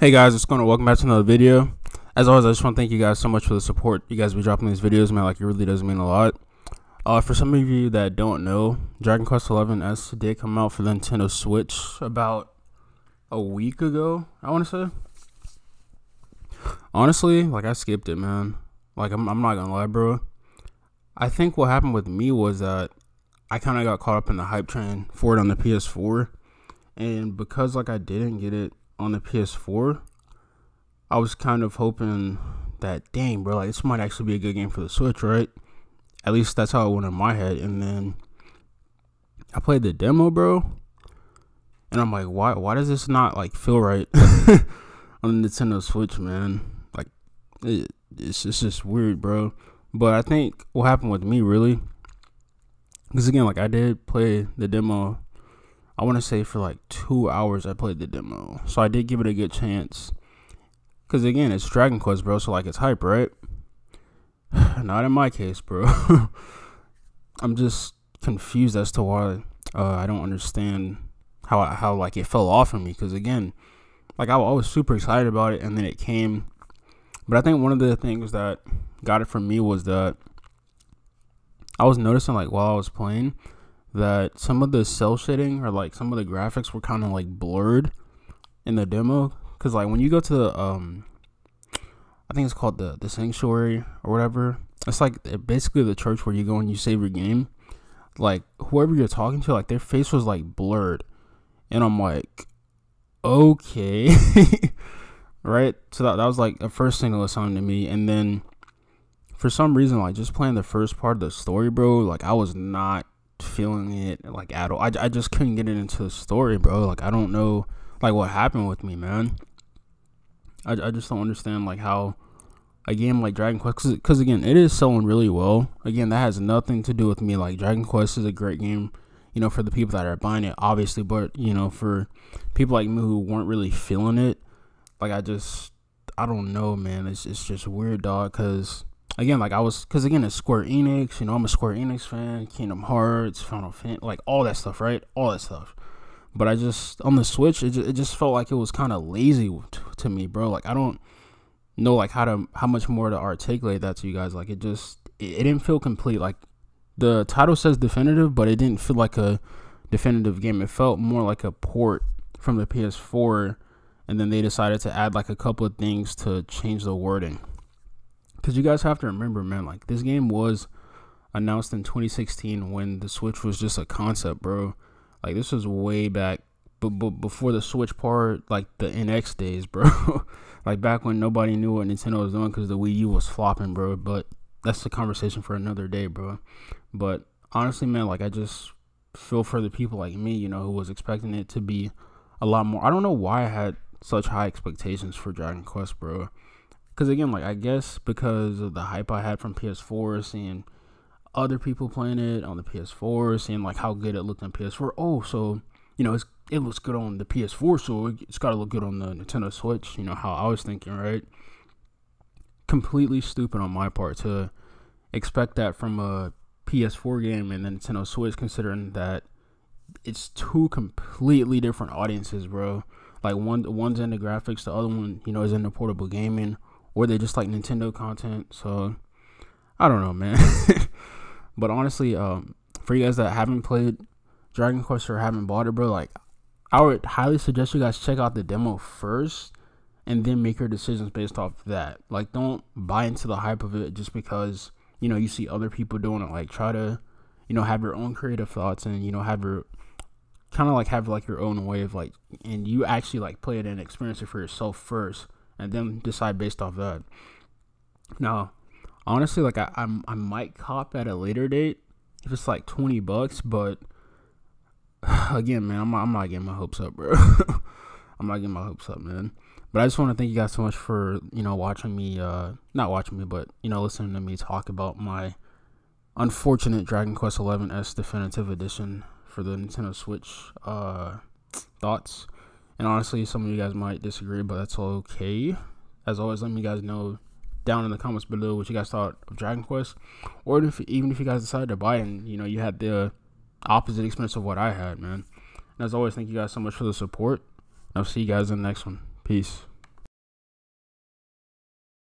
Hey guys, what's going on? Welcome back to another video. As always, I just want to thank you guys so much for the support you guys be dropping these videos, man. Like, it really does mean a lot. Uh, for some of you that don't know, Dragon Quest XI S did come out for the Nintendo Switch about a week ago, I want to say. Honestly, like, I skipped it, man. Like, I'm, I'm not gonna lie, bro. I think what happened with me was that I kind of got caught up in the hype train for it on the PS4. And because, like, I didn't get it on the PS4, I was kind of hoping that, dang, bro, like this might actually be a good game for the Switch, right? At least that's how it went in my head. And then I played the demo, bro, and I'm like, why? Why does this not like feel right on the Nintendo Switch, man? Like, it, it's it's just weird, bro. But I think what happened with me really, because again, like I did play the demo I want to say for like two hours I played the demo. So I did give it a good chance. Because again, it's Dragon Quest, bro. So like it's hype, right? Not in my case, bro. I'm just confused as to why uh, I don't understand how how like it fell off of me. Because again, like I, I was super excited about it, and then it came. But I think one of the things that got it from me was that I was noticing like while I was playing that some of the cell shading or like some of the graphics were kind of like blurred in the demo. Because like when you go to the um i think it's called the the sanctuary or whatever it's like basically the church where you go and you save your game. Like whoever you're talking to like their face was like blurred. And i'm like okay. Right? So that, that was like the first thing that was something to me. And then for some reason like just playing the first part of the story bro like i was not feeling it like at all. I, I just couldn't get it into the story, bro. Like I don't know like what happened with me, man. I, I just don't understand like how a game like Dragon Quest because again it is selling really well. Again, that has nothing to do with me. Like Dragon Quest is a great game, you know, for the people that are buying it, obviously. But you know, for people like me who weren't really feeling it, like I just I don't know, man. It's it's just weird, dog. Because again, like I was, because again, it's Square Enix. You know, I'm a Square Enix fan. Kingdom Hearts, Final Fantasy, like all that stuff, right? All that stuff. But I just on the Switch, it just, it just felt like it was kind of lazy to, to me, bro. Like I don't know like how to how much more to articulate that to you guys. Like it just it, it didn't feel complete. Like the title says definitive, but it didn't feel like a definitive game. It felt more like a port from the PS4 and then they decided to add like a couple of things to change the wording. Because you guys have to remember, man, like this game was announced in 2016 when the Switch was just a concept, bro. Like this was way back, but, but before the Switch part, like the NX days, bro. like back when nobody knew what Nintendo was doing because the Wii U was flopping, bro. But that's the conversation for another day, bro. But honestly, man, like I just feel for the people like me, you know, who was expecting it to be a lot more. I don't know why I had such high expectations for Dragon Quest, bro because again, like I guess because of the hype I had from PS4, seeing other people playing it on the PS4, seeing like how good it looked on PS4. Oh, so you know, it looks good on the PS4, so it's got to look good on the Nintendo Switch. You know how I was thinking, right? Completely stupid on my part to expect that from a PS4 game and the Nintendo Switch, considering that it's two completely different audiences, bro. Like one one's into graphics, the other one, you know, is into portable gaming or they just like Nintendo content. So I don't know, man. but honestly, um, for you guys that haven't played Dragon Quest or haven't bought it, bro, like I would highly suggest you guys check out the demo first and then make your decisions based off that. Like don't buy into the hype of it just because, you know, you see other people doing it. Like try to, you know, have your own creative thoughts and, you know, have your kind of like have like your own way of like and you actually like play it and experience it for yourself first and then decide based off that. Now, honestly, like I, I'm, I might cop at a later date if it's like twenty bucks, but again, man, I'm, I'm not getting my hopes up, bro. I'm not getting my hopes up, man. But I just want to thank you guys so much for you know watching me, uh, not watching me, but you know listening to me talk about my unfortunate Dragon Quest XI S Definitive Edition for the Nintendo Switch uh, thoughts. And honestly, some of you guys might disagree, but that's okay. As always, let me guys know down in the comments below what you guys thought of Dragon Quest, or if even if you guys decided to buy it and you know you had the opposite experience of what I had, man. And as always, thank you guys so much for the support. I'll see you guys in the next one. Peace.